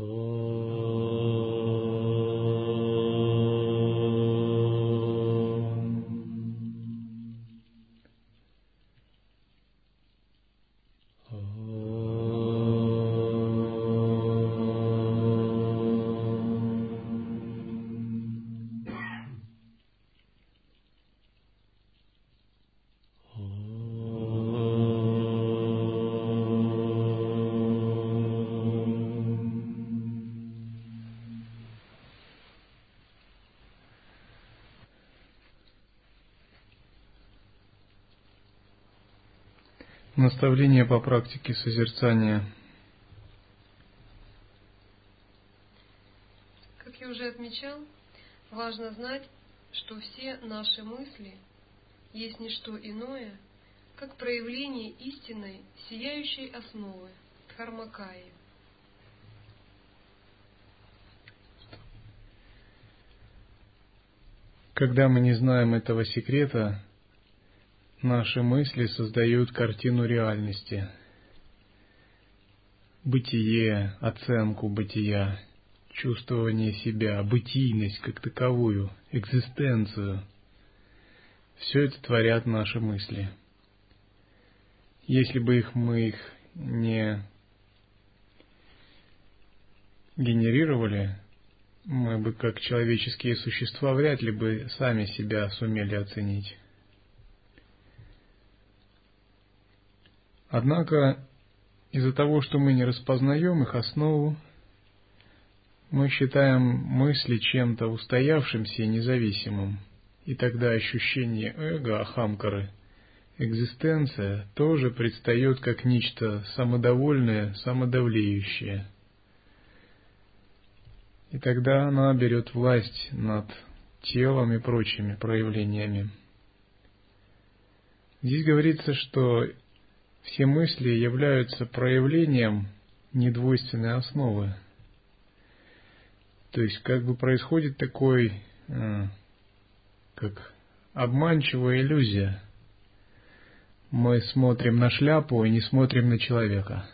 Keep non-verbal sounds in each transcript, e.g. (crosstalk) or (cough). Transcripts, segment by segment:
Oh. Наставление по практике созерцания. Как я уже отмечал, важно знать, что все наши мысли есть не что иное, как проявление истинной, сияющей основы Дхармакаи. Когда мы не знаем этого секрета, Наши мысли создают картину реальности. Бытие, оценку бытия, чувствование себя, бытийность как таковую, экзистенцию. Все это творят наши мысли. Если бы их мы их не генерировали, мы бы как человеческие существа вряд ли бы сами себя сумели оценить. Однако из-за того, что мы не распознаем их основу, мы считаем мысли чем-то устоявшимся и независимым, и тогда ощущение эго, ахамкары, экзистенция тоже предстает как нечто самодовольное, самодавлеющее. И тогда она берет власть над телом и прочими проявлениями. Здесь говорится, что все мысли являются проявлением недвойственной основы. То есть как бы происходит такой, э, как обманчивая иллюзия. Мы смотрим на шляпу и не смотрим на человека.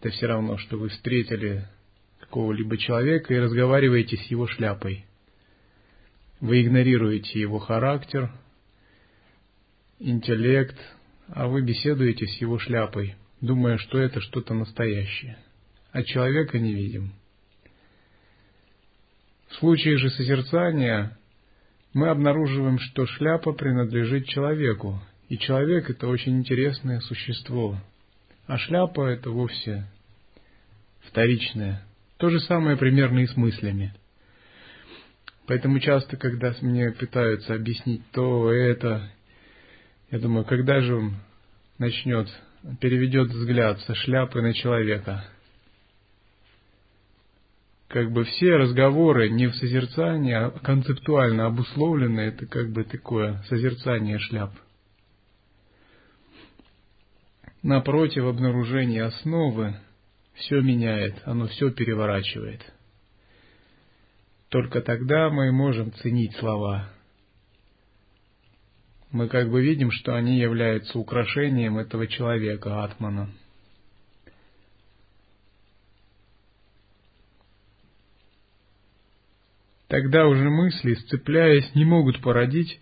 Это все равно, что вы встретили какого-либо человека и разговариваете с его шляпой. Вы игнорируете его характер, интеллект, а вы беседуете с его шляпой, думая, что это что-то настоящее, а человека не видим. В случае же созерцания мы обнаруживаем, что шляпа принадлежит человеку, и человек это очень интересное существо, а шляпа это вовсе вторичное. То же самое примерно и с мыслями. Поэтому часто, когда мне пытаются объяснить то, это, я думаю, когда же он начнет, переведет взгляд со шляпы на человека. Как бы все разговоры не в созерцании, а концептуально обусловлены, это как бы такое созерцание шляп. Напротив, обнаружение основы все меняет, оно все переворачивает. Только тогда мы можем ценить слова – мы как бы видим, что они являются украшением этого человека, атмана. Тогда уже мысли, сцепляясь, не могут породить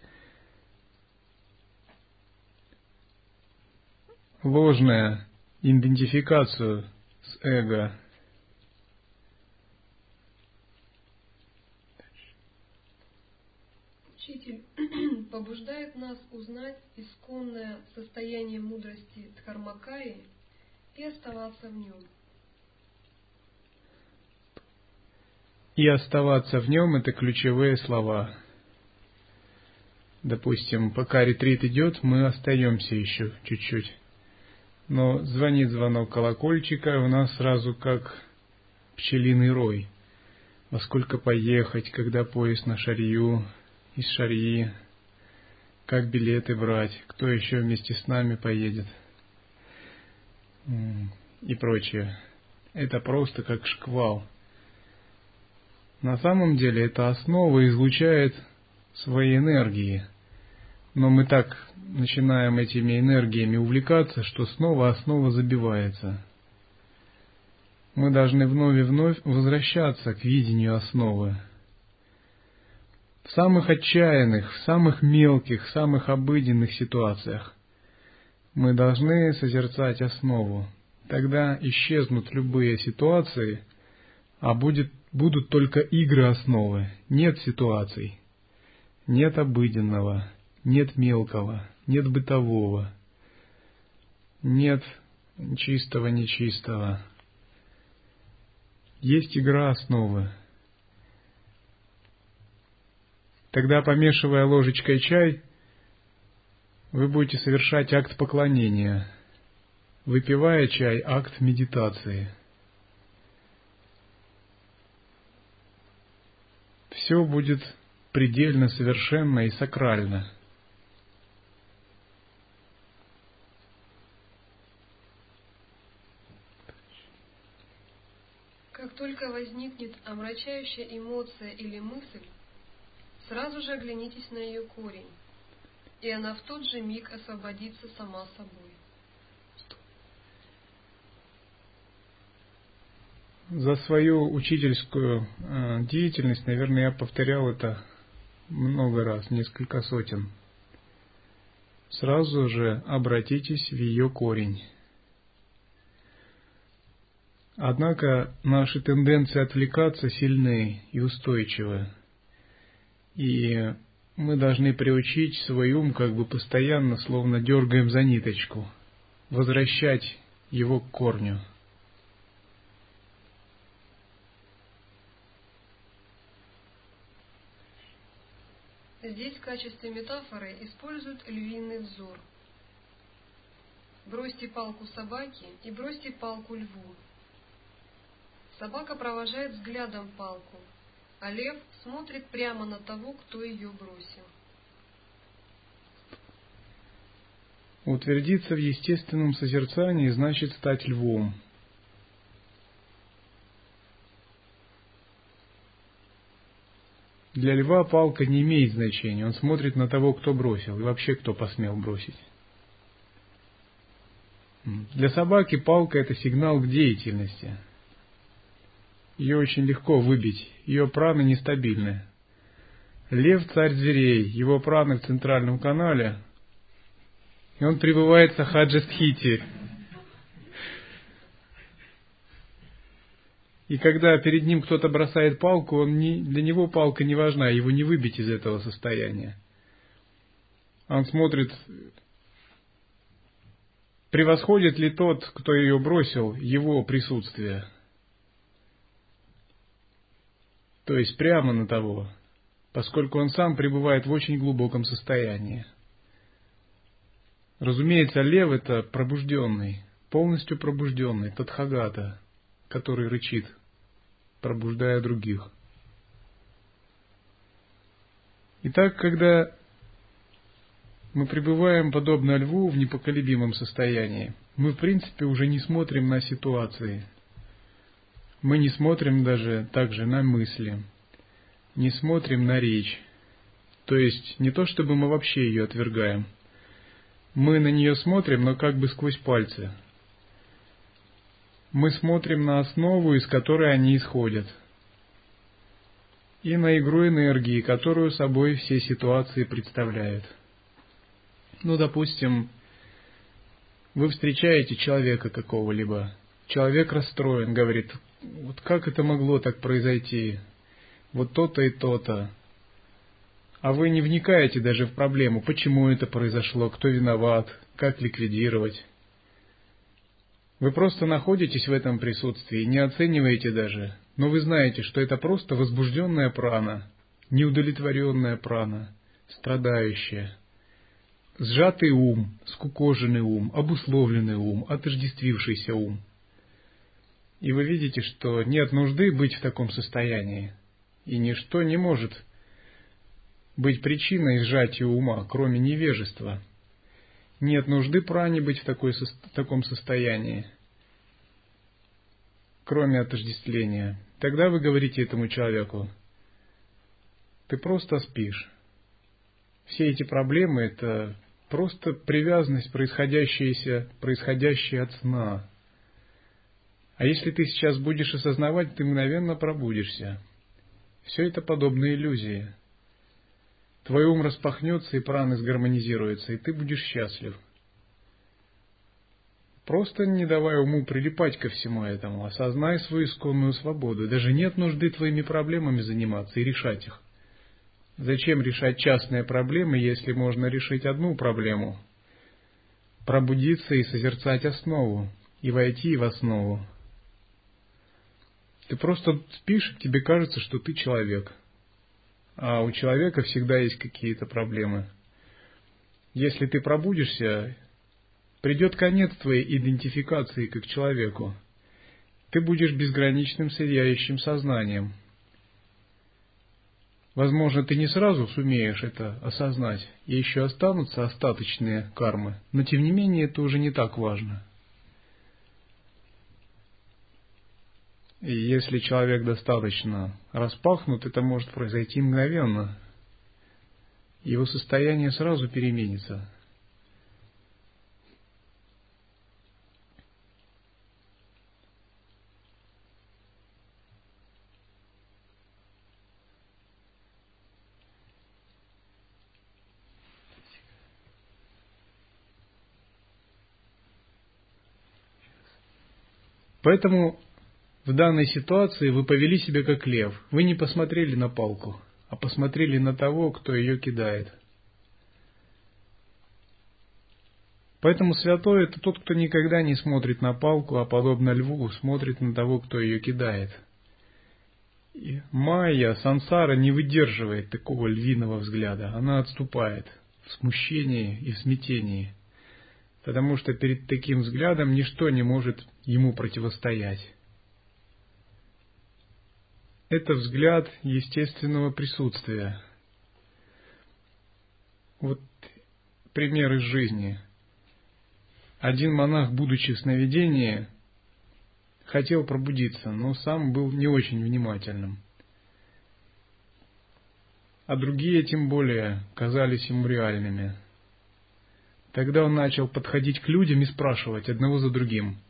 ложную идентификацию с эго. Учитель, побуждает нас узнать исконное состояние мудрости Дхармакаи и оставаться в нем. И оставаться в нем – это ключевые слова. Допустим, пока ретрит идет, мы остаемся еще чуть-чуть. Но звонит звонок колокольчика, у нас сразу как пчелиный рой. Во сколько поехать, когда поезд на Шарью, из Шарьи, как билеты брать, кто еще вместе с нами поедет и прочее. Это просто как шквал. На самом деле эта основа излучает свои энергии, но мы так начинаем этими энергиями увлекаться, что снова основа забивается. мы должны вновь и вновь возвращаться к видению основы. В самых отчаянных, в самых мелких, в самых обыденных ситуациях мы должны созерцать основу. Тогда исчезнут любые ситуации, а будет, будут только игры основы. Нет ситуаций, нет обыденного, нет мелкого, нет бытового, нет чистого, нечистого. Есть игра основы. Тогда, помешивая ложечкой чай, вы будете совершать акт поклонения, выпивая чай – акт медитации. Все будет предельно совершенно и сакрально – только возникнет омрачающая эмоция или мысль, сразу же оглянитесь на ее корень, и она в тот же миг освободится сама собой. За свою учительскую э, деятельность, наверное, я повторял это много раз, несколько сотен. Сразу же обратитесь в ее корень. Однако наши тенденции отвлекаться сильны и устойчивы. И мы должны приучить свой ум как бы постоянно, словно дергаем за ниточку, возвращать его к корню. Здесь в качестве метафоры используют львиный взор. Бросьте палку собаке и бросьте палку льву. Собака провожает взглядом палку, а лев смотрит прямо на того, кто ее бросил. Утвердиться в естественном созерцании значит стать львом. Для льва палка не имеет значения, он смотрит на того, кто бросил, и вообще кто посмел бросить. Для собаки палка – это сигнал к деятельности – ее очень легко выбить, ее праны нестабильны. Лев – царь зверей, его праны в центральном канале, и он пребывает в сахаджастхити. И когда перед ним кто-то бросает палку, он не, для него палка не важна, его не выбить из этого состояния. Он смотрит, превосходит ли тот, кто ее бросил, его присутствие – то есть прямо на того, поскольку он сам пребывает в очень глубоком состоянии. Разумеется, лев это пробужденный, полностью пробужденный, Тадхагата, который рычит, пробуждая других. Итак, когда мы пребываем подобно льву в непоколебимом состоянии, мы в принципе уже не смотрим на ситуации – мы не смотрим даже также на мысли, не смотрим на речь. То есть не то, чтобы мы вообще ее отвергаем. Мы на нее смотрим, но как бы сквозь пальцы. Мы смотрим на основу, из которой они исходят. И на игру энергии, которую собой все ситуации представляют. Ну, допустим, вы встречаете человека какого-либо, человек расстроен, говорит, вот как это могло так произойти? Вот то-то и то-то. А вы не вникаете даже в проблему, почему это произошло, кто виноват, как ликвидировать. Вы просто находитесь в этом присутствии, не оцениваете даже, но вы знаете, что это просто возбужденная прана, неудовлетворенная прана, страдающая. Сжатый ум, скукоженный ум, обусловленный ум, отождествившийся ум – и вы видите, что нет нужды быть в таком состоянии, и ничто не может быть причиной сжатия ума, кроме невежества. Нет нужды пране быть в, такой, в таком состоянии, кроме отождествления. Тогда вы говорите этому человеку, ты просто спишь. Все эти проблемы – это просто привязанность, происходящая, происходящая от сна, А если ты сейчас будешь осознавать, ты мгновенно пробудишься. Все это подобно иллюзии. Твой ум распахнется, и праны сгармонизируется, и ты будешь счастлив. Просто не давай уму прилипать ко всему этому, осознай свою исконную свободу. Даже нет нужды твоими проблемами заниматься и решать их. Зачем решать частные проблемы, если можно решить одну проблему? Пробудиться и созерцать основу, и войти в основу. Ты просто спишь, тебе кажется, что ты человек. А у человека всегда есть какие-то проблемы. Если ты пробудишься, придет конец твоей идентификации как человеку. Ты будешь безграничным сияющим сознанием. Возможно, ты не сразу сумеешь это осознать, и еще останутся остаточные кармы, но тем не менее это уже не так важно. И если человек достаточно распахнут, это может произойти мгновенно. Его состояние сразу переменится. Поэтому в данной ситуации вы повели себя как лев. Вы не посмотрели на палку, а посмотрели на того, кто ее кидает. Поэтому святой это тот, кто никогда не смотрит на палку, а подобно льву смотрит на того, кто ее кидает. И Майя, сансара не выдерживает такого львиного взгляда. Она отступает в смущении и в смятении. Потому что перед таким взглядом ничто не может ему противостоять это взгляд естественного присутствия. Вот пример из жизни. Один монах, будучи в сновидении, хотел пробудиться, но сам был не очень внимательным. А другие, тем более, казались ему реальными. Тогда он начал подходить к людям и спрашивать одного за другим, «А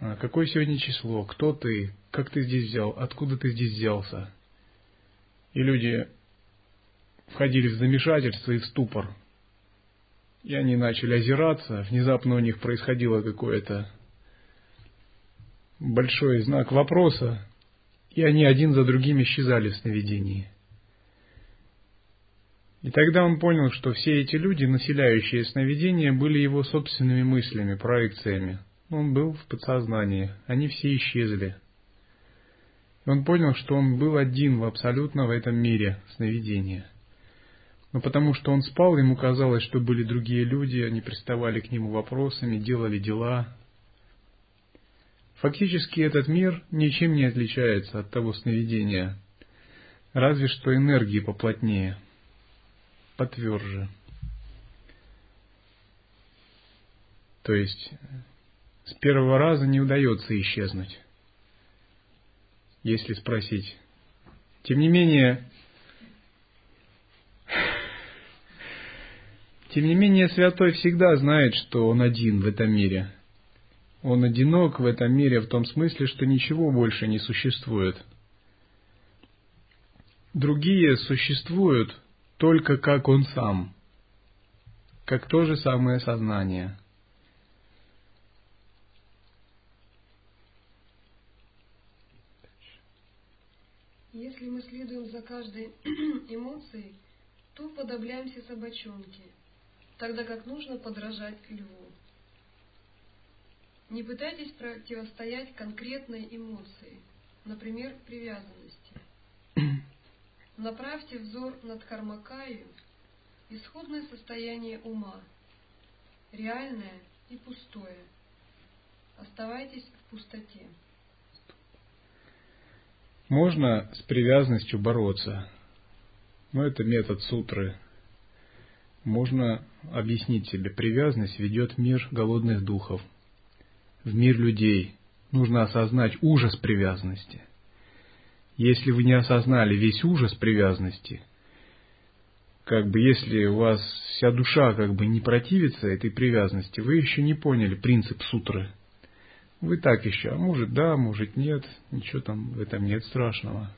какое сегодня число, кто ты, как ты здесь взял, откуда ты здесь взялся. И люди входили в замешательство и в ступор. И они начали озираться, внезапно у них происходило какое-то большой знак вопроса, и они один за другим исчезали в сновидении. И тогда он понял, что все эти люди, населяющие сновидения, были его собственными мыслями, проекциями – он был в подсознании, они все исчезли. И он понял, что он был один в абсолютно в этом мире сновидения. Но потому что он спал, ему казалось, что были другие люди, они приставали к нему вопросами, делали дела. Фактически этот мир ничем не отличается от того сновидения, разве что энергии поплотнее, потверже. То есть с первого раза не удается исчезнуть, если спросить. Тем не менее, тем не менее, святой всегда знает, что он один в этом мире. Он одинок в этом мире в том смысле, что ничего больше не существует. Другие существуют только как он сам, как то же самое сознание – Если мы следуем за каждой (clears throat) эмоцией, то подобляемся собачонке, тогда как нужно подражать льву. Не пытайтесь противостоять конкретной эмоции, например, привязанности. (clears throat) Направьте взор над Кармакаю, исходное состояние ума, реальное и пустое. Оставайтесь в пустоте. Можно с привязанностью бороться, но это метод сутры. Можно объяснить себе, привязанность ведет в мир голодных духов, в мир людей. Нужно осознать ужас привязанности. Если вы не осознали весь ужас привязанности, как бы если у вас вся душа как бы не противится этой привязанности, вы еще не поняли принцип сутры. Вы так еще, а может да, может нет, ничего там в этом нет страшного.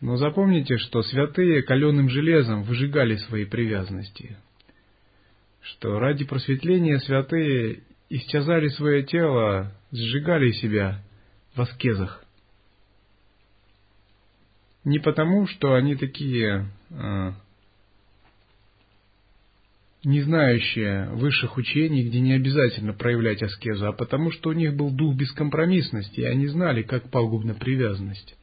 Но запомните, что святые каленым железом выжигали свои привязанности, что ради просветления святые истязали свое тело, сжигали себя в аскезах. Не потому, что они такие э, не знающие высших учений, где не обязательно проявлять аскезу, а потому что у них был дух бескомпромиссности, и они знали, как пагубна привязанность.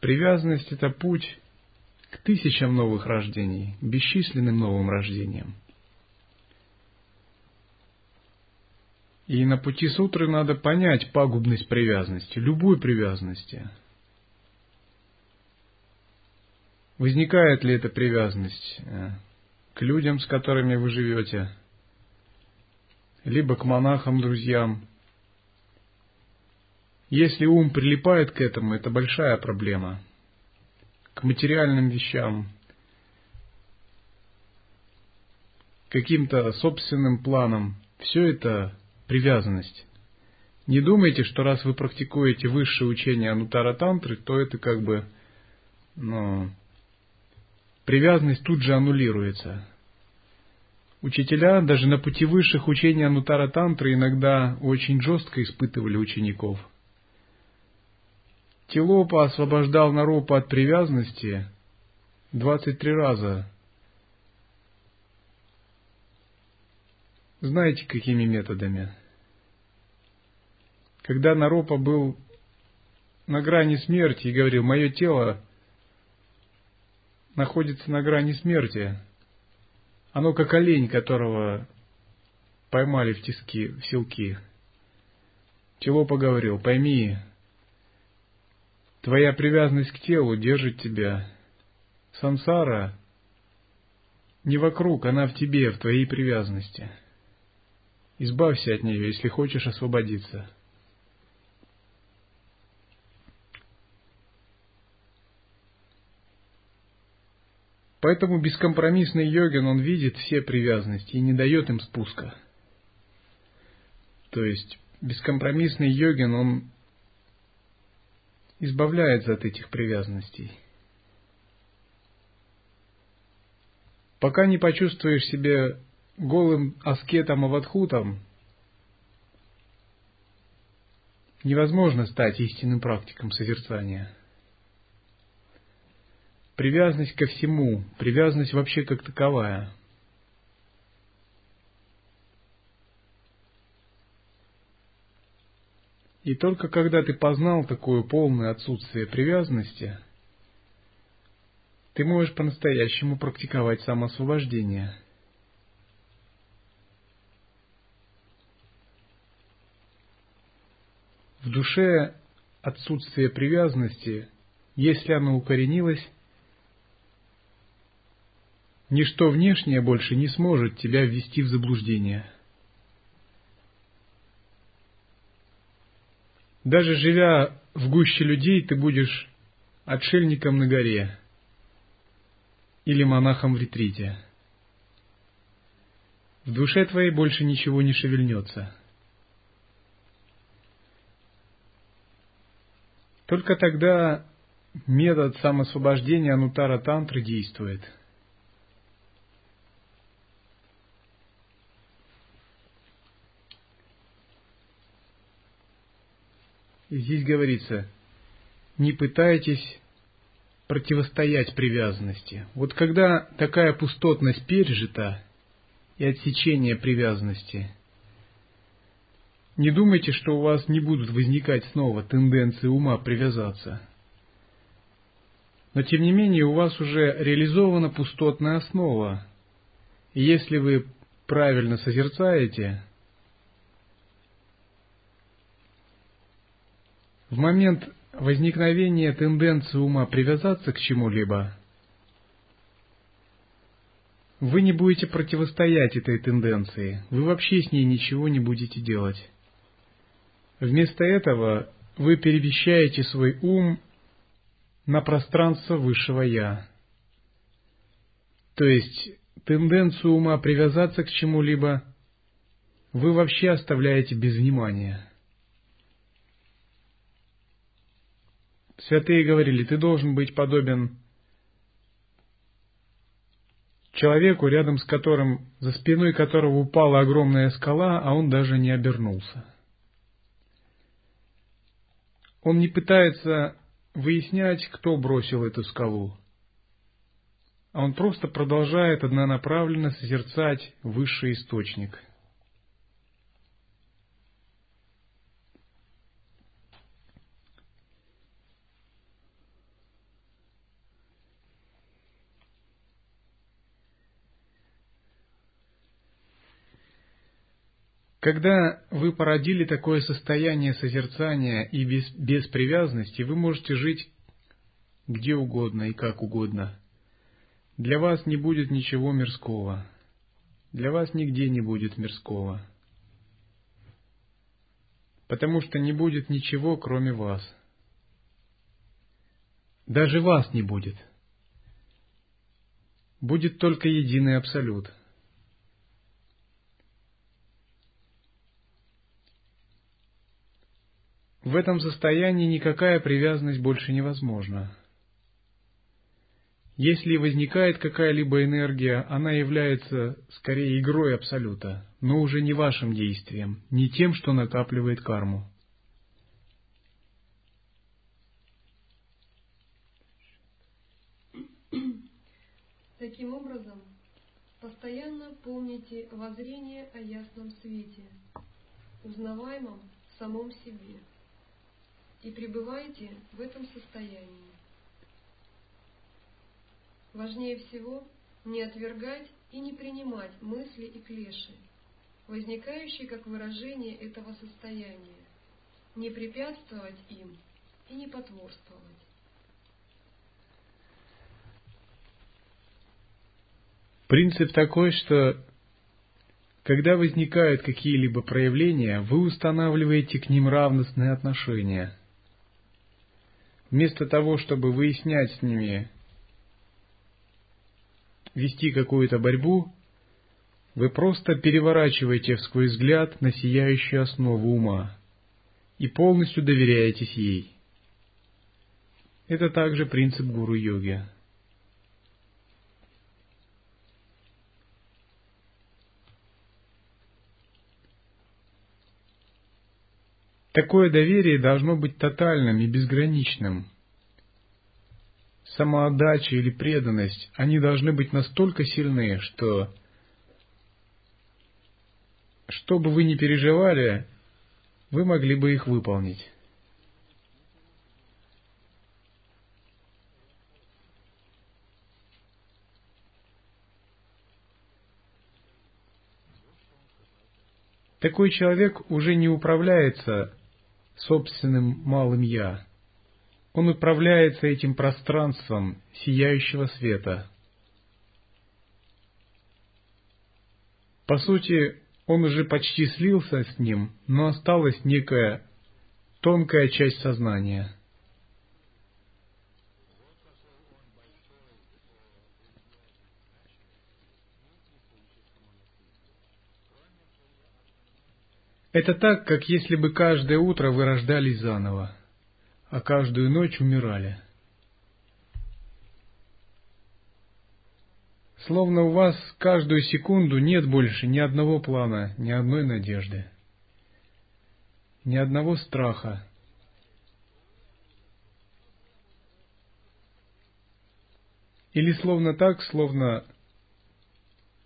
Привязанность – это путь к тысячам новых рождений, бесчисленным новым рождениям. И на пути сутры надо понять пагубность привязанности, любой привязанности. Возникает ли эта привязанность к людям, с которыми вы живете, либо к монахам, друзьям. Если ум прилипает к этому, это большая проблема. К материальным вещам, каким-то собственным планам, все это привязанность. Не думайте, что раз вы практикуете высшее учение Анутара Тантры, то это как бы ну, привязанность тут же аннулируется. Учителя даже на пути высших учений Анутара Тантры иногда очень жестко испытывали учеников. Тилопа освобождал Наропа от привязанности 23 раза. Знаете, какими методами? Когда Наропа был на грани смерти и говорил, мое тело находится на грани смерти. Оно как олень, которого поймали в тиски, в селки. Чего поговорил? Пойми, твоя привязанность к телу держит тебя. Сансара не вокруг, она в тебе, в твоей привязанности. Избавься от нее, если хочешь освободиться. Поэтому бескомпромиссный йогин, он видит все привязанности и не дает им спуска. То есть бескомпромиссный йогин, он избавляется от этих привязанностей. Пока не почувствуешь себя голым аскетом аватхутом, невозможно стать истинным практиком созерцания – привязанность ко всему, привязанность вообще как таковая. И только когда ты познал такое полное отсутствие привязанности, ты можешь по-настоящему практиковать самоосвобождение. В душе отсутствие привязанности, если оно укоренилось, Ничто внешнее больше не сможет тебя ввести в заблуждение. Даже живя в гуще людей, ты будешь отшельником на горе или монахом в ретрите. В душе твоей больше ничего не шевельнется. Только тогда метод самосвобождения Анутара Тантры действует – И здесь говорится, не пытайтесь противостоять привязанности. Вот когда такая пустотность пережита и отсечение привязанности, не думайте, что у вас не будут возникать снова тенденции ума привязаться. Но тем не менее у вас уже реализована пустотная основа. И если вы правильно созерцаете, В момент возникновения тенденции ума привязаться к чему-либо, вы не будете противостоять этой тенденции, вы вообще с ней ничего не будете делать. Вместо этого вы перемещаете свой ум на пространство высшего Я. То есть тенденцию ума привязаться к чему-либо вы вообще оставляете без внимания. Святые говорили, ты должен быть подобен человеку, рядом с которым, за спиной которого упала огромная скала, а он даже не обернулся. Он не пытается выяснять, кто бросил эту скалу, а он просто продолжает однонаправленно созерцать высший источник – Когда вы породили такое состояние созерцания и без, без привязанности, вы можете жить где угодно и как угодно. Для вас не будет ничего мирского. Для вас нигде не будет мирского. Потому что не будет ничего, кроме вас. Даже вас не будет. Будет только единый абсолют – В этом состоянии никакая привязанность больше невозможна. Если возникает какая-либо энергия, она является скорее игрой Абсолюта, но уже не вашим действием, не тем, что накапливает карму. Таким образом, постоянно помните воззрение о ясном свете, узнаваемом в самом себе и пребывайте в этом состоянии. Важнее всего не отвергать и не принимать мысли и клеши, возникающие как выражение этого состояния, не препятствовать им и не потворствовать. Принцип такой, что когда возникают какие-либо проявления, вы устанавливаете к ним равностные отношения – Вместо того, чтобы выяснять с ними, вести какую-то борьбу, вы просто переворачиваете свой взгляд на сияющую основу ума и полностью доверяетесь ей. Это также принцип гуру-йоги. Такое доверие должно быть тотальным и безграничным. Самоотдача или преданность, они должны быть настолько сильны, что что бы вы ни переживали, вы могли бы их выполнить. Такой человек уже не управляется собственным малым «я». Он управляется этим пространством сияющего света. По сути, он уже почти слился с ним, но осталась некая тонкая часть сознания – Это так, как если бы каждое утро вы рождались заново, а каждую ночь умирали. Словно у вас каждую секунду нет больше ни одного плана, ни одной надежды, ни одного страха. Или словно так, словно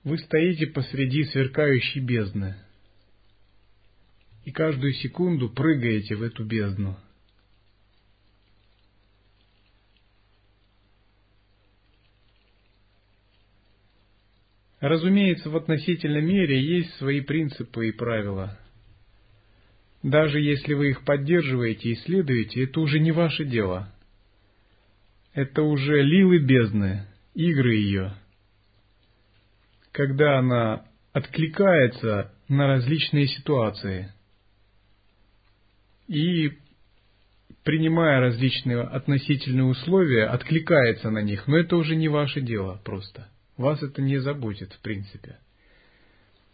вы стоите посреди сверкающей бездны – и каждую секунду прыгаете в эту бездну. Разумеется, в относительном мире есть свои принципы и правила. Даже если вы их поддерживаете и следуете, это уже не ваше дело. Это уже лилы бездны, игры ее. Когда она откликается на различные ситуации – и, принимая различные относительные условия, откликается на них, но это уже не ваше дело просто. Вас это не заботит, в принципе.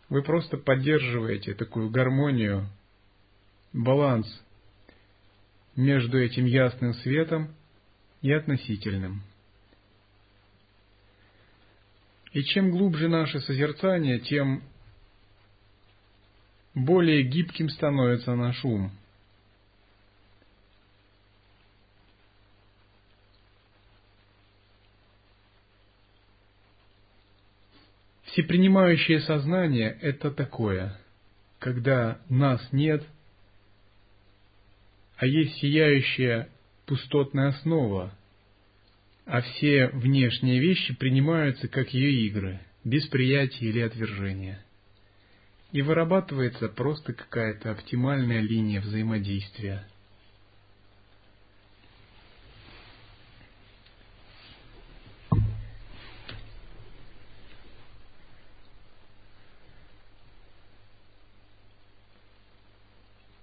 вы просто поддерживаете такую гармонию, баланс между этим ясным светом и относительным. И чем глубже наше созерцание, тем более гибким становится наш ум. Всепринимающее сознание – это такое, когда нас нет, а есть сияющая пустотная основа, а все внешние вещи принимаются как ее игры, без приятия или отвержения. И вырабатывается просто какая-то оптимальная линия взаимодействия –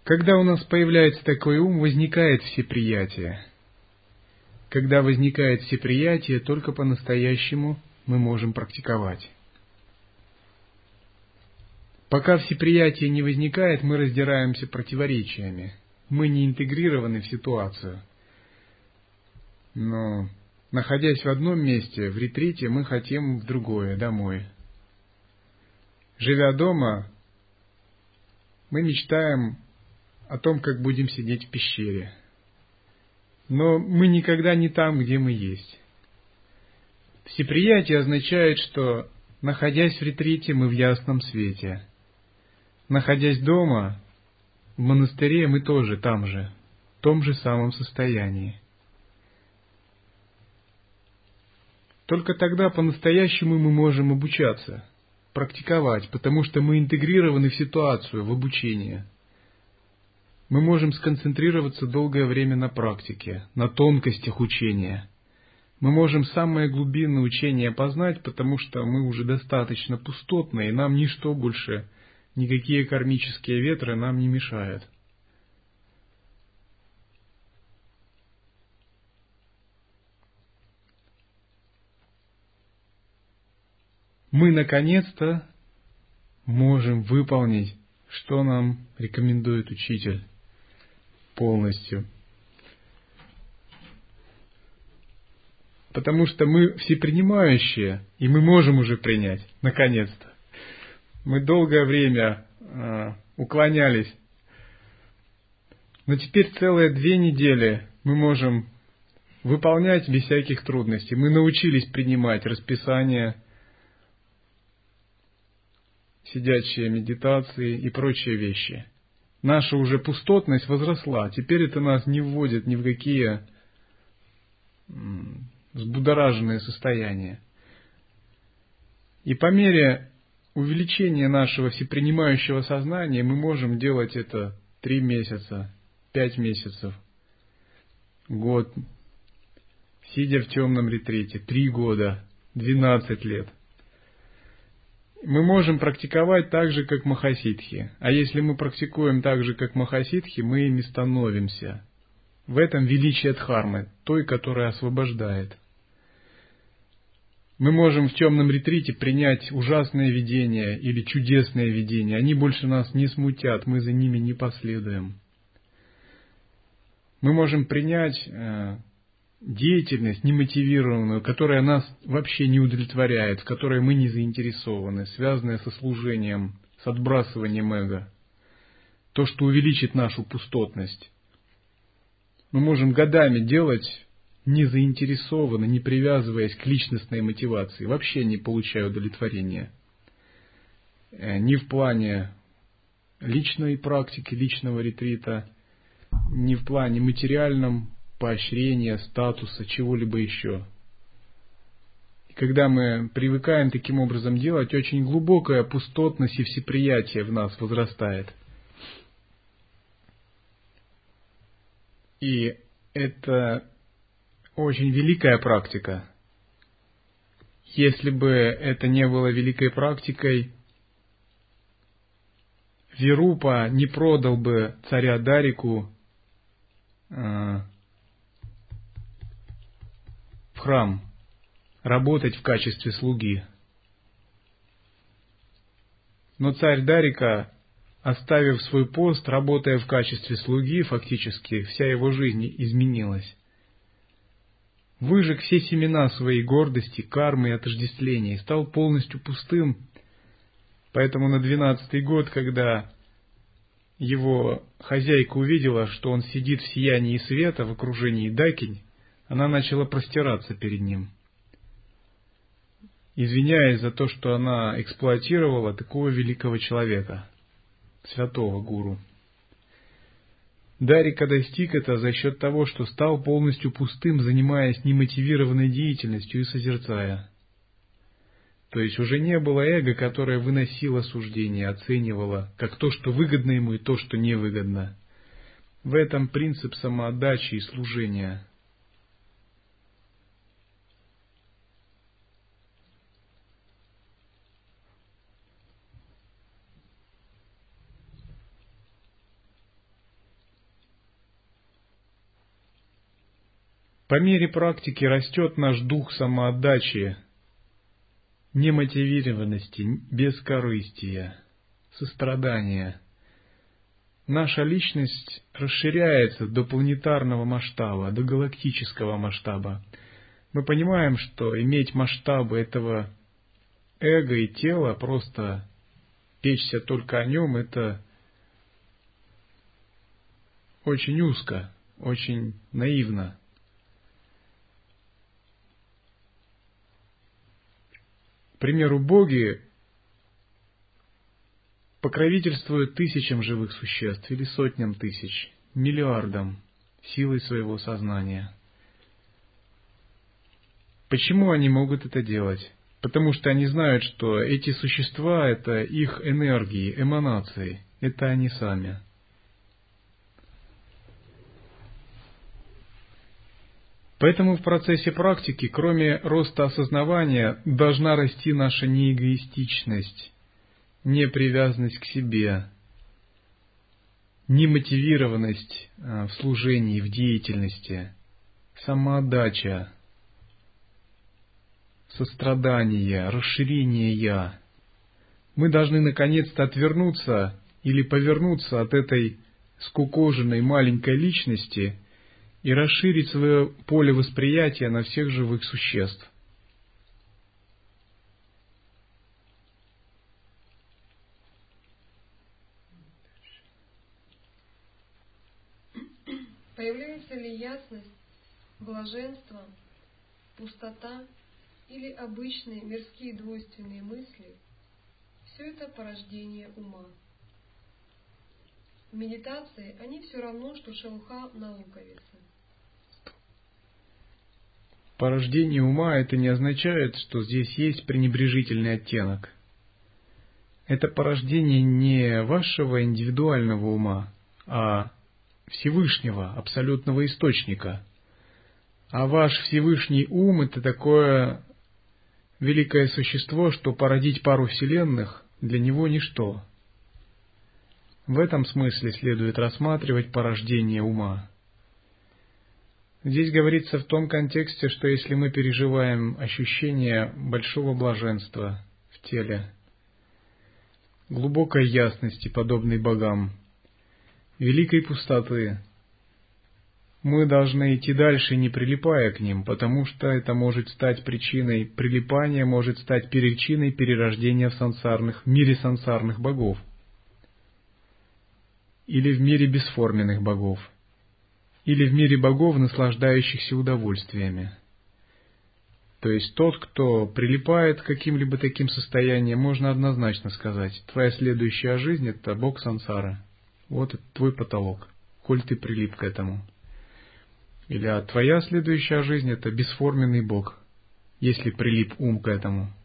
Когда у нас появляется такой ум, возникает всеприятие. Когда возникает всеприятие, только по-настоящему мы можем практиковать. Пока всеприятие не возникает, мы раздираемся противоречиями. Мы не интегрированы в ситуацию. Но, находясь в одном месте, в ретрите, мы хотим в другое, домой. Живя дома, мы мечтаем о том, как будем сидеть в пещере. Но мы никогда не там, где мы есть. Всеприятие означает, что, находясь в ретрите, мы в ясном свете. Находясь дома, в монастыре, мы тоже там же, в том же самом состоянии. Только тогда по-настоящему мы можем обучаться, практиковать, потому что мы интегрированы в ситуацию, в обучение – мы можем сконцентрироваться долгое время на практике, на тонкостях учения. Мы можем самое глубинное учение познать, потому что мы уже достаточно пустотны, и нам ничто больше, никакие кармические ветры нам не мешают. Мы наконец-то можем выполнить, что нам рекомендует учитель полностью. Потому что мы всепринимающие, и мы можем уже принять, наконец-то. Мы долгое время э, уклонялись. Но теперь целые две недели мы можем выполнять без всяких трудностей. Мы научились принимать расписание, сидячие медитации и прочие вещи – наша уже пустотность возросла. Теперь это нас не вводит ни в какие взбудораженные состояния. И по мере увеличения нашего всепринимающего сознания мы можем делать это три месяца, пять месяцев, год, сидя в темном ретрите, три года, двенадцать лет – мы можем практиковать так же, как махасидхи. А если мы практикуем так же, как махасидхи, мы ими становимся. В этом величие дхармы, той, которая освобождает. Мы можем в темном ретрите принять ужасное видение или чудесное видение. Они больше нас не смутят, мы за ними не последуем. Мы можем принять э, деятельность немотивированную, которая нас вообще не удовлетворяет, в которой мы не заинтересованы, связанная со служением, с отбрасыванием эго. То, что увеличит нашу пустотность. Мы можем годами делать не заинтересованно, не привязываясь к личностной мотивации, вообще не получая удовлетворения. Э, ни в плане личной практики, личного ретрита, ни в плане материальном, поощрения, статуса, чего-либо еще. И когда мы привыкаем таким образом делать, очень глубокая пустотность и всеприятие в нас возрастает. И это очень великая практика. Если бы это не было великой практикой, Верупа не продал бы царя Дарику а, храм, работать в качестве слуги. Но царь Дарика, оставив свой пост, работая в качестве слуги, фактически вся его жизнь изменилась. Выжег все семена своей гордости, кармы и отождествления и стал полностью пустым. Поэтому на двенадцатый год, когда его хозяйка увидела, что он сидит в сиянии света в окружении дакинь, она начала простираться перед ним, извиняясь за то, что она эксплуатировала такого великого человека, святого гуру. Дарика достиг это за счет того, что стал полностью пустым, занимаясь немотивированной деятельностью и созерцая. То есть уже не было эго, которое выносило суждение, оценивало как то, что выгодно ему, и то, что невыгодно. В этом принцип самоотдачи и служения. По мере практики растет наш дух самоотдачи, немотивированности, бескорыстия, сострадания. Наша личность расширяется до планетарного масштаба, до галактического масштаба. Мы понимаем, что иметь масштабы этого эго и тела, просто печься только о нем, это очень узко, очень наивно. Примеру, боги покровительствуют тысячам живых существ или сотням тысяч, миллиардам силой своего сознания. Почему они могут это делать? Потому что они знают, что эти существа – это их энергии, эманации, это они сами. Поэтому в процессе практики, кроме роста осознавания, должна расти наша неэгоистичность, непривязанность к себе, немотивированность а, в служении, в деятельности, самоотдача, сострадание, расширение «я». Мы должны наконец-то отвернуться или повернуться от этой скукоженной маленькой личности – и расширить свое поле восприятия на всех живых существ. Появляется ли ясность, блаженство, пустота или обычные мирские двойственные мысли, все это порождение ума. В медитации они все равно, что шелуха на луковице. Порождение ума это не означает, что здесь есть пренебрежительный оттенок. Это порождение не вашего индивидуального ума, а Всевышнего, абсолютного источника. А ваш Всевышний ум это такое великое существо, что породить пару вселенных для него ничто. В этом смысле следует рассматривать порождение ума. Здесь говорится в том контексте, что если мы переживаем ощущение большого блаженства в теле, глубокой ясности, подобной богам, великой пустоты, мы должны идти дальше, не прилипая к ним, потому что это может стать причиной прилипания, может стать причиной перерождения в сансарных, в мире сансарных богов или в мире бесформенных богов – или в мире богов, наслаждающихся удовольствиями. То есть тот, кто прилипает к каким-либо таким состояниям, можно однозначно сказать, твоя следующая жизнь – это бог сансара. Вот это твой потолок, коль ты прилип к этому. Или а твоя следующая жизнь – это бесформенный бог, если прилип ум к этому –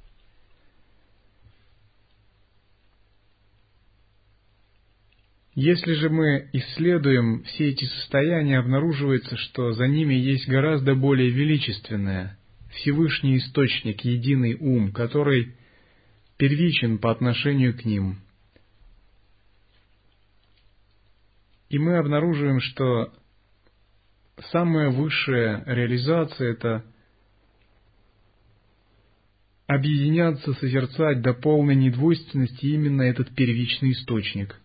Если же мы исследуем все эти состояния, обнаруживается, что за ними есть гораздо более величественное, Всевышний Источник, единый ум, который первичен по отношению к ним. И мы обнаруживаем, что самая высшая реализация – это объединяться, созерцать до полной недвойственности именно этот первичный источник,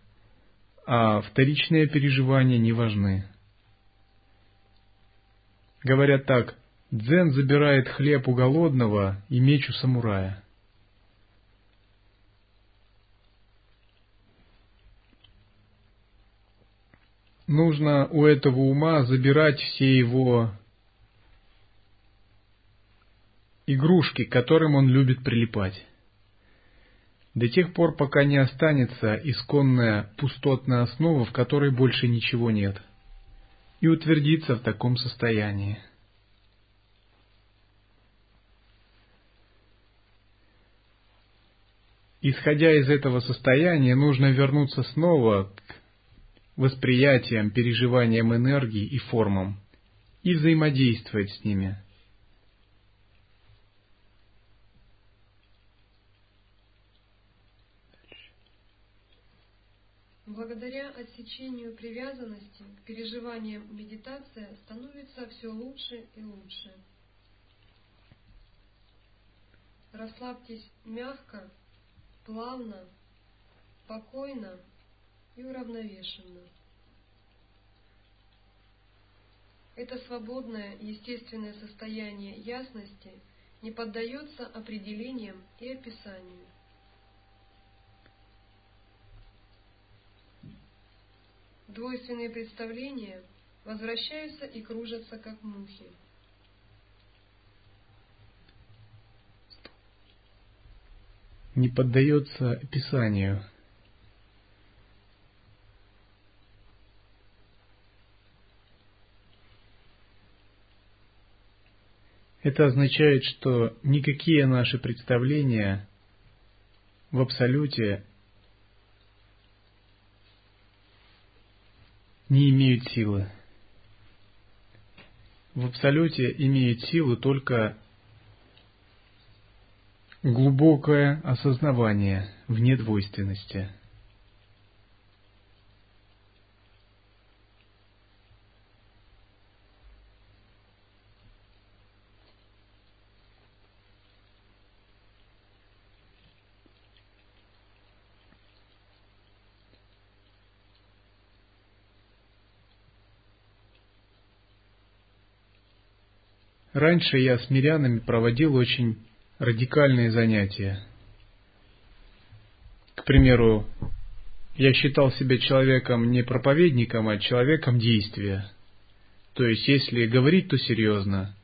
а вторичные переживания не важны. Говорят так, дзен забирает хлеб у голодного и меч у самурая. Нужно у этого ума забирать все его игрушки, к которым он любит прилипать. До тех пор, пока не останется исконная пустотная основа, в которой больше ничего нет, и утвердится в таком состоянии. Исходя из этого состояния, нужно вернуться снова к восприятиям, переживаниям энергии и формам и взаимодействовать с ними – Благодаря отсечению привязанности к переживаниям медитация становится все лучше и лучше. Расслабьтесь мягко, плавно, спокойно и уравновешенно. Это свободное, естественное состояние ясности не поддается определениям и описанию. Двойственные представления возвращаются и кружатся, как мухи. Не поддается описанию. Это означает, что никакие наши представления в абсолюте не имеют силы. В абсолюте имеет силу только глубокое осознавание вне двойственности – Раньше я с мирянами проводил очень радикальные занятия. К примеру, я считал себя человеком не проповедником, а человеком действия. То есть, если говорить, то серьезно.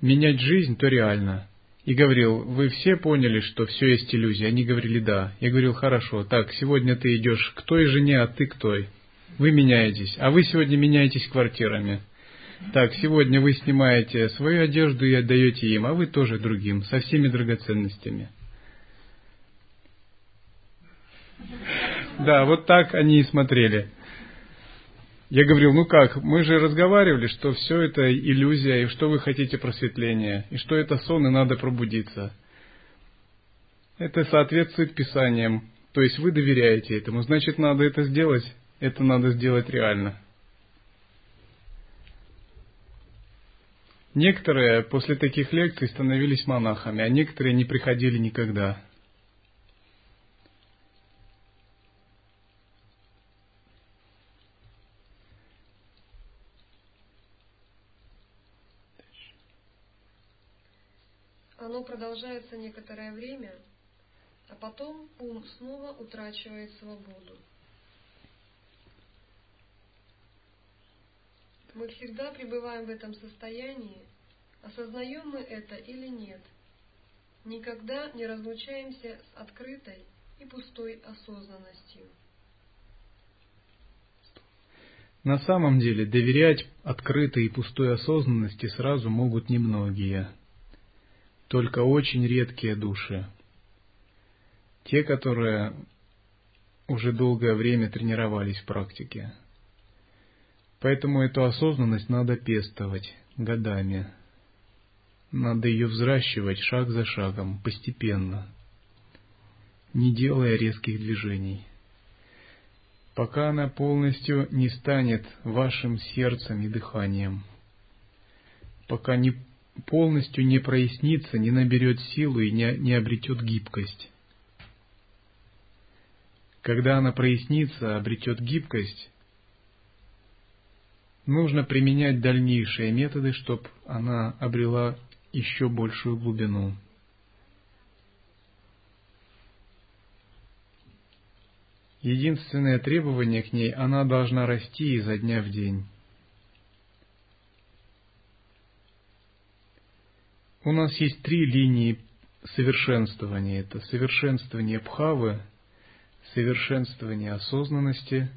Менять жизнь, то реально. И говорил, вы все поняли, что все есть иллюзия? Они говорили, да. Я говорил, хорошо, так, сегодня ты идешь к той жене, а ты к той. Вы меняетесь, а вы сегодня меняетесь квартирами. Так, сегодня вы снимаете свою одежду и отдаете им, а вы тоже другим, со всеми драгоценностями. Да, вот так они и смотрели. Я говорил, ну как, мы же разговаривали, что все это иллюзия, и что вы хотите просветления, и что это сон, и надо пробудиться. Это соответствует Писаниям. То есть вы доверяете этому, значит, надо это сделать, это надо сделать реально. Некоторые после таких лекций становились монахами, а некоторые не приходили никогда. Оно продолжается некоторое время, а потом ум снова утрачивает свободу. Мы всегда пребываем в этом состоянии, осознаем мы это или нет. Никогда не разлучаемся с открытой и пустой осознанностью. На самом деле доверять открытой и пустой осознанности сразу могут немногие, только очень редкие души. Те, которые уже долгое время тренировались в практике. Поэтому эту осознанность надо пестовать годами. Надо ее взращивать шаг за шагом, постепенно, не делая резких движений. Пока она полностью не станет вашим сердцем и дыханием, пока не полностью не прояснится, не наберет силу и не, не обретет гибкость. Когда она прояснится, обретет гибкость, нужно применять дальнейшие методы, чтобы она обрела еще большую глубину. Единственное требование к ней – она должна расти изо дня в день. У нас есть три линии совершенствования. Это совершенствование Бхавы – совершенствование осознанности,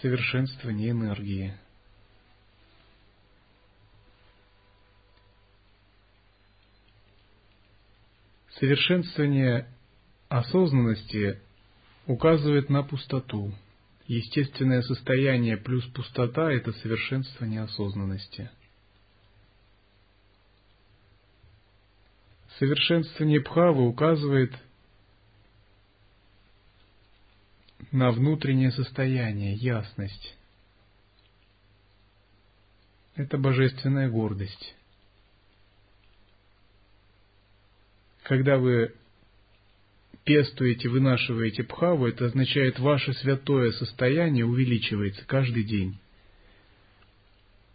совершенствование энергии. Совершенствование осознанности указывает на пустоту. Естественное состояние плюс пустота – это совершенствование осознанности. Совершенствование Бхавы указывает на внутреннее состояние, ясность. Это божественная гордость. Когда вы пестуете, вынашиваете пхаву, это означает, ваше святое состояние увеличивается каждый день.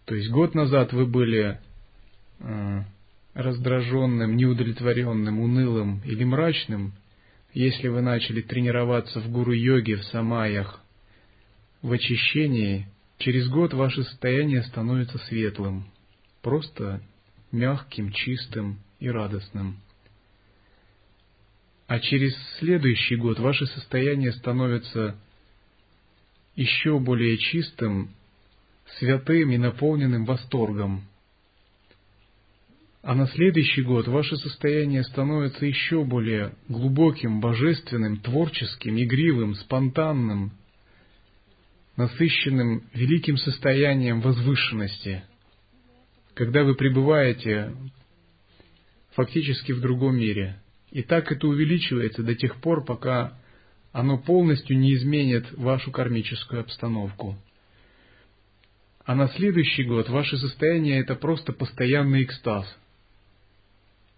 То есть год назад вы были э, раздраженным, неудовлетворенным, унылым или мрачным – если вы начали тренироваться в гуру-йоге, в самаях, в очищении, через год ваше состояние становится светлым, просто мягким, чистым и радостным. А через следующий год ваше состояние становится еще более чистым, святым и наполненным восторгом – а на следующий год ваше состояние становится еще более глубоким, божественным, творческим, игривым, спонтанным, насыщенным великим состоянием возвышенности, когда вы пребываете фактически в другом мире. И так это увеличивается до тех пор, пока оно полностью не изменит вашу кармическую обстановку. А на следующий год ваше состояние это просто постоянный экстаз –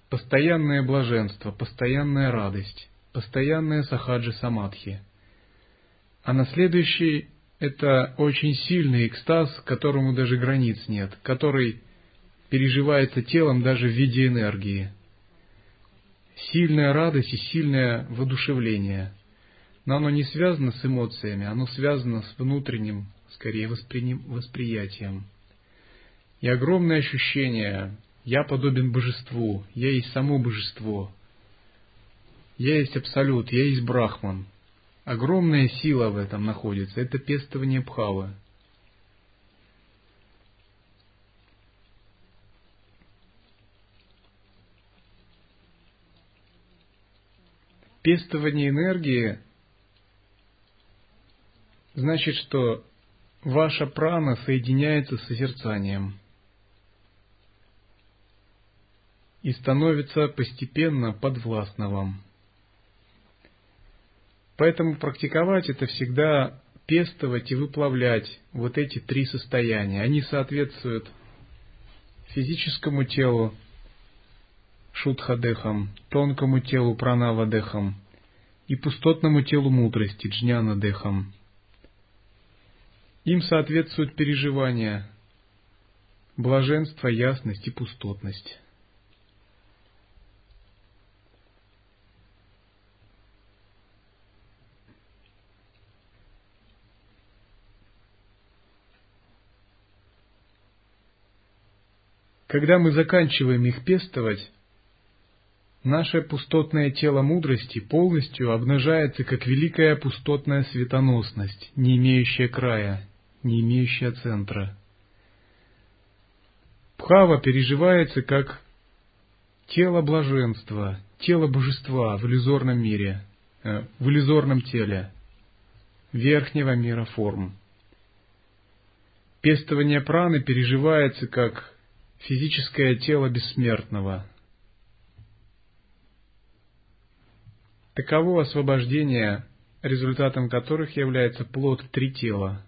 постоянное блаженство, постоянная радость, постоянная сахаджи самадхи. А на следующий – это очень сильный экстаз, которому даже границ нет, который переживается телом даже в виде энергии. Сильная радость и сильное воодушевление. Но оно не связано с эмоциями, оно связано с внутренним, скорее, воспри... восприятием. И огромное ощущение я подобен божеству, я есть само божество. Я есть абсолют, я есть брахман. Огромная сила в этом находится. Это пестование бхавы. Пестование энергии значит, что ваша прана соединяется с созерцанием – и становится постепенно подвластно вам. Поэтому практиковать это всегда пестовать и выплавлять вот эти три состояния. Они соответствуют физическому телу шутхадехам, тонкому телу пранавадехам и пустотному телу мудрости джняна-дехам. Им соответствуют переживания, блаженство, ясность и пустотность. Когда мы заканчиваем их пестовать, наше пустотное тело мудрости полностью обнажается как великая пустотная светоносность, не имеющая края, не имеющая центра. Пхава переживается как тело блаженства, тело божества в иллюзорном мире, э, в иллюзорном теле, верхнего мира форм. Пестование праны переживается как физическое тело бессмертного. Таково освобождение, результатом которых является плод три тела.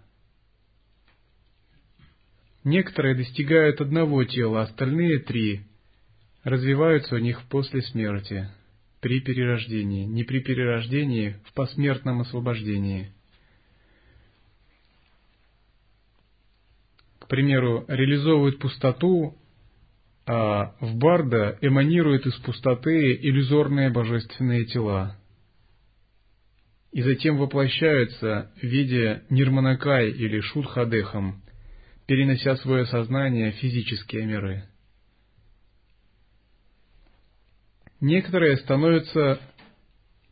Некоторые достигают одного тела, остальные три развиваются у них после смерти, при перерождении, не при перерождении, в посмертном освобождении. К примеру, реализовывают пустоту, а в Барда эманируют из пустоты иллюзорные божественные тела. И затем воплощаются в виде нирманакай или шутхадехам, перенося свое сознание в физические миры. Некоторые становятся,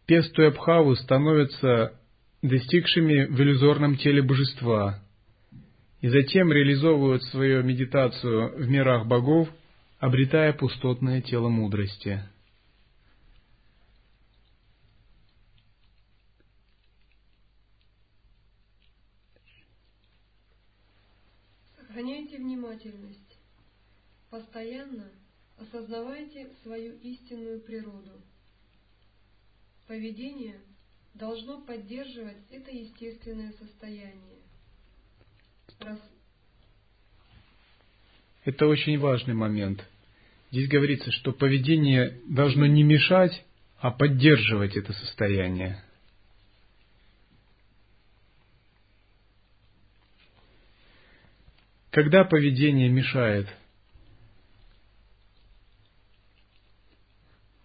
пестуя бхаву, становятся достигшими в иллюзорном теле божества, и затем реализовывают свою медитацию в мирах богов, обретая пустотное тело мудрости. Сохраняйте внимательность. Постоянно осознавайте свою истинную природу. Поведение должно поддерживать это естественное состояние. Это очень важный момент. Здесь говорится, что поведение должно не мешать, а поддерживать это состояние. Когда поведение мешает?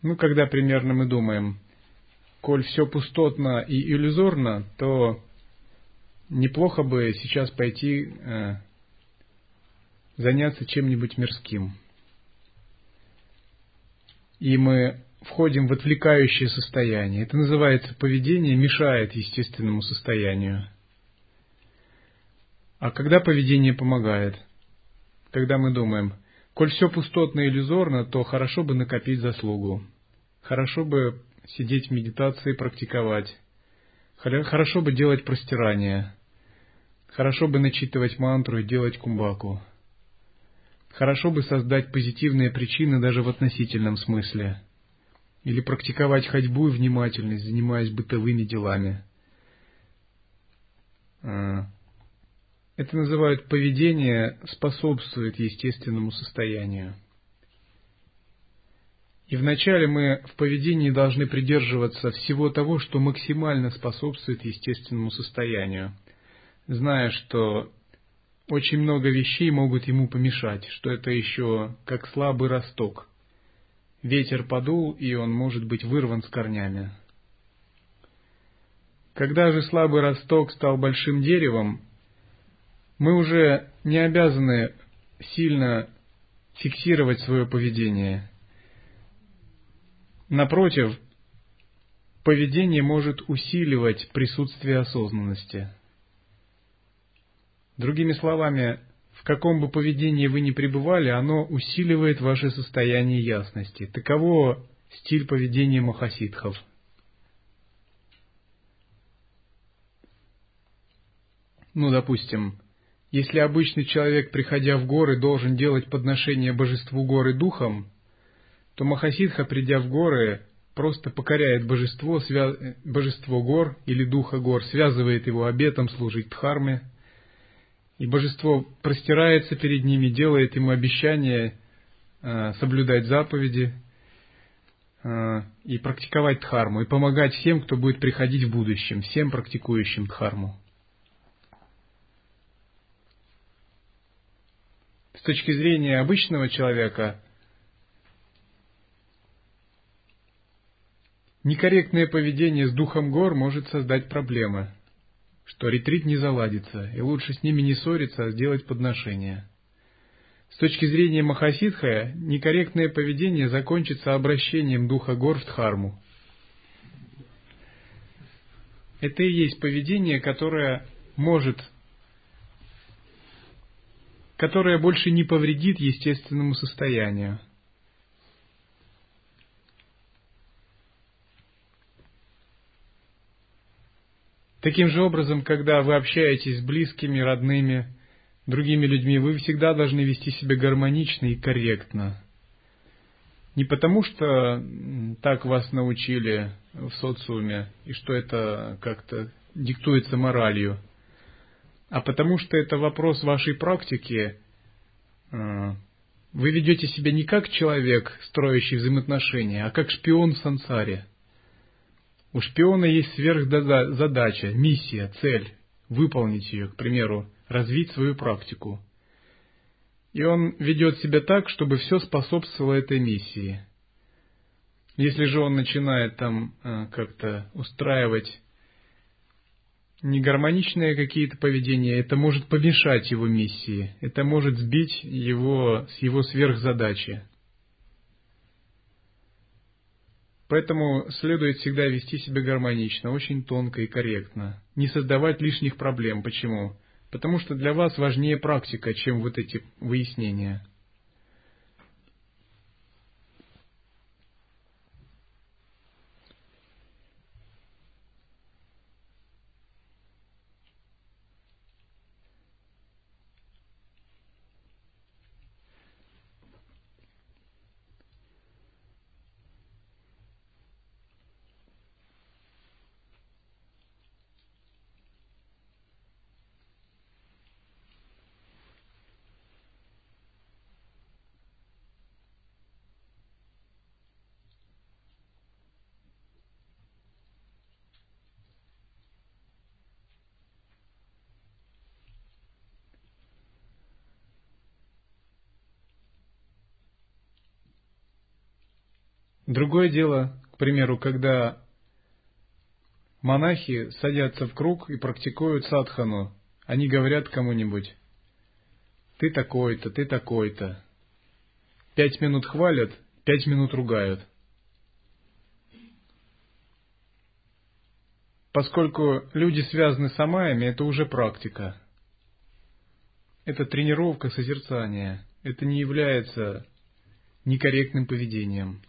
Ну, когда примерно мы думаем, коль все пустотно и иллюзорно, то неплохо бы сейчас пойти э, заняться чем-нибудь мирским. И мы входим в отвлекающее состояние. Это называется поведение мешает естественному состоянию. А когда поведение помогает? Когда мы думаем, коль все пустотно и иллюзорно, то хорошо бы накопить заслугу. Хорошо бы сидеть в медитации и практиковать. Хорошо бы делать простирание. Хорошо бы начитывать мантру и делать кумбаку. Хорошо бы создать позитивные причины даже в относительном смысле. Или практиковать ходьбу и внимательность, занимаясь бытовыми делами. А, это называют поведение способствует естественному состоянию. И вначале мы в поведении должны придерживаться всего того, что максимально способствует естественному состоянию, зная, что очень много вещей могут ему помешать, что это еще как слабый росток. Ветер подул, и он может быть вырван с корнями. Когда же слабый росток стал большим деревом, мы уже не обязаны сильно фиксировать свое поведение. Напротив, поведение может усиливать присутствие осознанности. Другими словами, в каком бы поведении вы ни пребывали, оно усиливает ваше состояние ясности. Таково стиль поведения махасидхов. Ну, допустим, если обычный человек, приходя в горы, должен делать подношение божеству горы духом, то Махасидха, придя в горы, просто покоряет божество, свя... божество гор или духа гор, связывает его обетом служить Дхарме, и божество простирается перед ними, делает ему обещание э, соблюдать заповеди э, и практиковать Дхарму, и помогать всем, кто будет приходить в будущем, всем практикующим Дхарму. с точки зрения обычного человека, некорректное поведение с духом гор может создать проблемы, что ретрит не заладится, и лучше с ними не ссориться, а сделать подношение. С точки зрения Махасидха, некорректное поведение закончится обращением духа гор в Дхарму. Это и есть поведение, которое может которое больше не повредит естественному состоянию. Таким же образом, когда вы общаетесь с близкими, родными, другими людьми, вы всегда должны вести себя гармонично и корректно. Не потому, что так вас научили в социуме, и что это как-то диктуется моралью – а потому что это вопрос вашей практики э, вы ведете себя не как человек, строящий взаимоотношения, а как шпион в сансаре. У шпиона есть сверхзадача, миссия, цель, выполнить ее, к примеру, развить свою практику. И он ведет себя так, чтобы все способствовало этой миссии. Если же он начинает там э, как-то устраивать негармоничные какие-то поведения, это может помешать его миссии, это может сбить его с его сверхзадачи. Поэтому следует всегда вести себя гармонично, очень тонко и корректно. Не создавать лишних проблем. Почему? Потому что для вас важнее практика, чем вот эти выяснения. Другое дело, к примеру, когда монахи садятся в круг и практикуют садхану, они говорят кому-нибудь, ты такой-то, ты такой-то. Пять минут хвалят, пять минут ругают. Поскольку люди связаны с амаями, это уже практика. Это тренировка созерцания. Это не является некорректным поведением.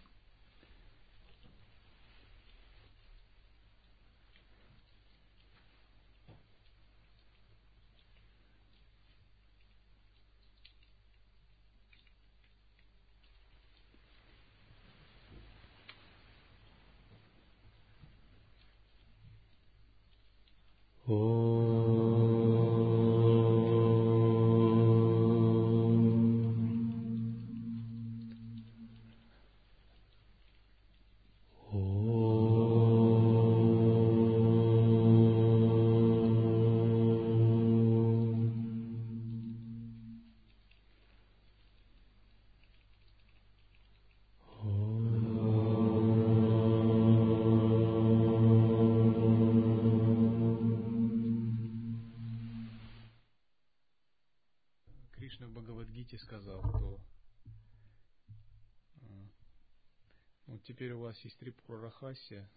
Рахасия,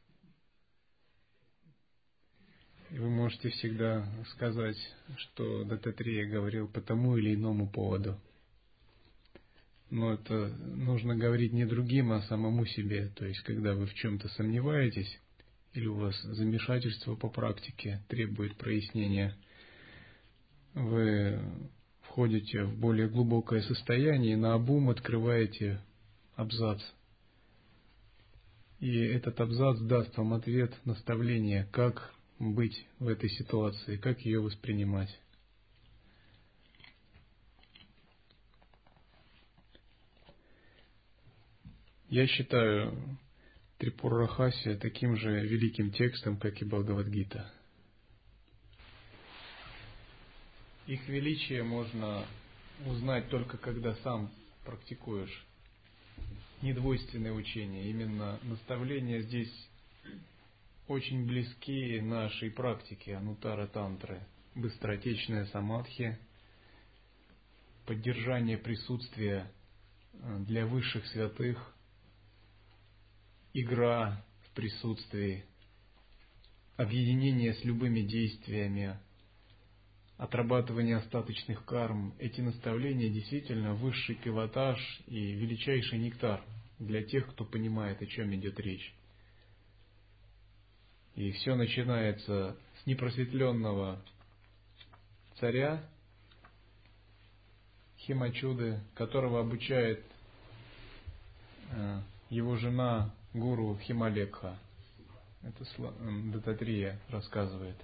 и вы можете всегда сказать, что Дататрия говорил по тому или иному поводу. Но это нужно говорить не другим, а самому себе. То есть, когда вы в чем-то сомневаетесь, или у вас замешательство по практике требует прояснения, вы входите в более глубокое состояние и на обум открываете абзац. И этот абзац даст вам ответ, наставление, как быть в этой ситуации, как ее воспринимать. Я считаю Трипурахасия таким же великим текстом, как и Бхагавадгита. Их величие можно узнать только когда сам практикуешь недвойственное учение. Именно наставления здесь очень близки нашей практике. Анутара тантры. Быстротечная самадхи, поддержание присутствия э, для высших святых, игра в присутствии, объединение с любыми действиями, отрабатывание остаточных карм, эти наставления действительно высший пилотаж и величайший нектар для тех, кто понимает, о чем идет речь. И все начинается с непросветленного царя Химачуды, которого обучает э, его жена гуру Хималекха. Это Дататрия рассказывает.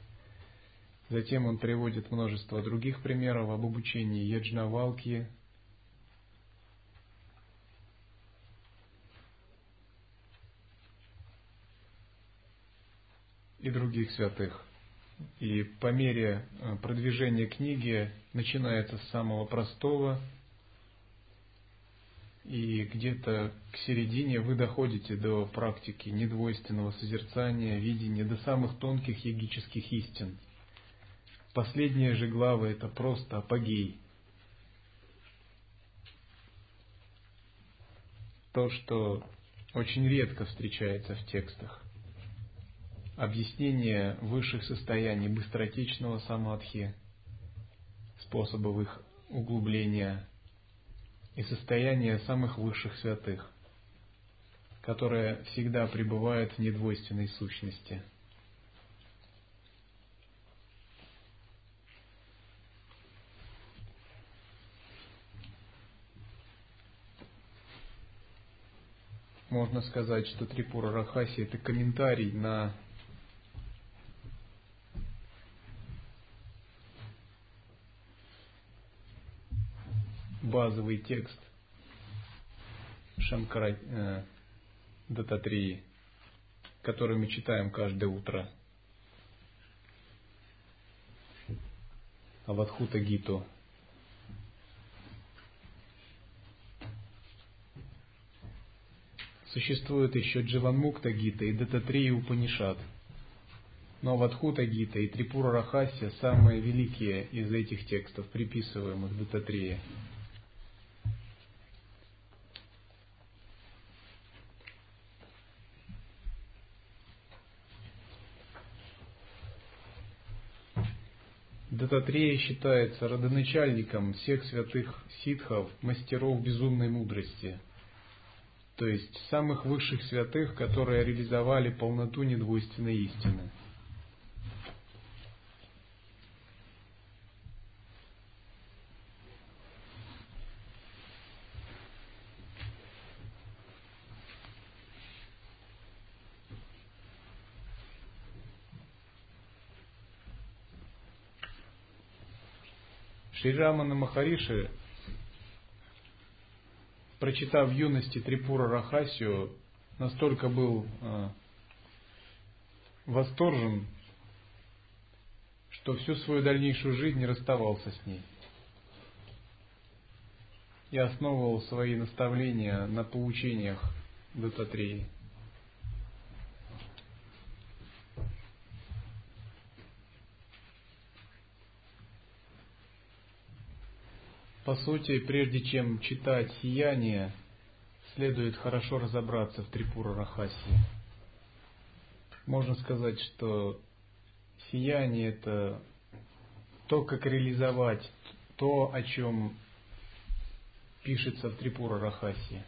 Затем он приводит множество других примеров об обучении яджнавалки, и других святых. И по мере э, продвижения книги начинается с самого простого, и где-то к середине вы доходите до практики недвойственного созерцания, видения, до самых тонких егических истин. Последние же главы – это просто апогей. То, что очень редко встречается в текстах объяснение высших состояний быстротечного самадхи, способов их углубления и состояния самых высших святых, которые всегда пребывают в недвойственной сущности. Можно сказать, что Трипура Рахаси это комментарий на базовый текст Шанкара э, Дататрии, который мы читаем каждое утро. Авадхута Гиту. Существует еще Дживанмукта Гита и Дататрия Упанишат. Но Авадхута Гита и Трипура Рахасия самые великие из этих текстов, приписываемых Дататрии. Дататрея считается родоначальником всех святых ситхов, мастеров безумной мудрости, то есть самых высших святых, которые реализовали полноту недвойственной истины – Шри Рамана Махариши, прочитав в юности Трипура Рахасию, настолько был э, восторжен, что всю свою дальнейшую жизнь не расставался с ней. И основывал свои наставления на поучениях Дататреи. По сути, прежде чем читать «Сияние», следует хорошо разобраться в Трипура Рахаси. Можно сказать, что «Сияние» — это то, как реализовать то, о чем пишется в Трипура Рахаси.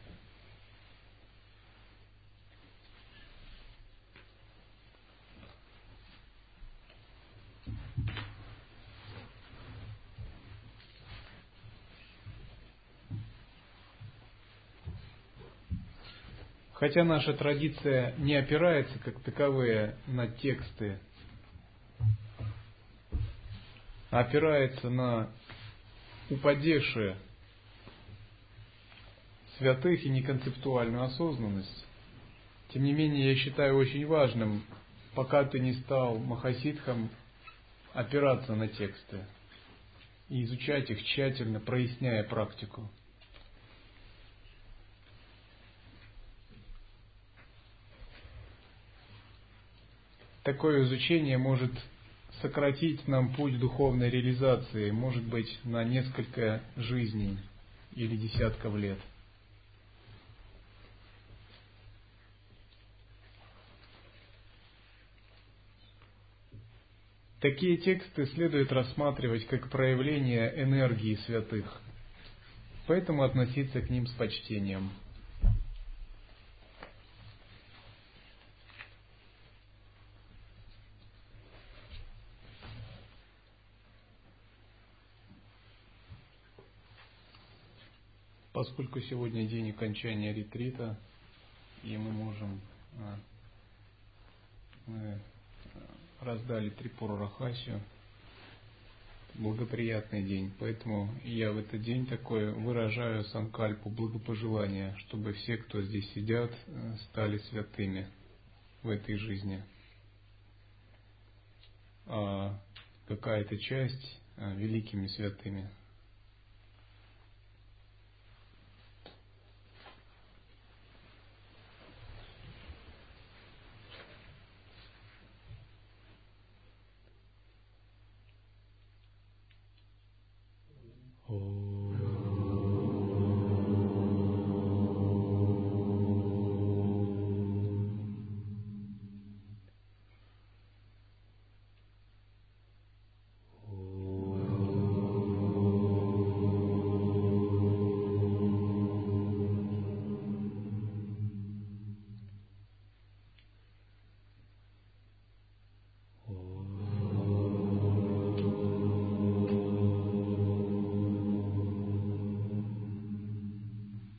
Хотя наша традиция не опирается как таковые на тексты, а опирается на упадешие святых и неконцептуальную осознанность. Тем не менее, я считаю очень важным, пока ты не стал махасидхом, опираться на тексты и изучать их тщательно, проясняя практику. Такое изучение может сократить нам путь духовной реализации, может быть, на несколько жизней или десятков лет. Такие тексты следует рассматривать как проявление энергии святых, поэтому относиться к ним с почтением – Поскольку сегодня день окончания ретрита, и мы можем, а, мы раздали Трипуру Рахасию, благоприятный день, поэтому я в этот день такой выражаю санкальпу благопожелания, чтобы все, кто здесь сидят, стали святыми в этой жизни. а какая-то часть а, великими святыми.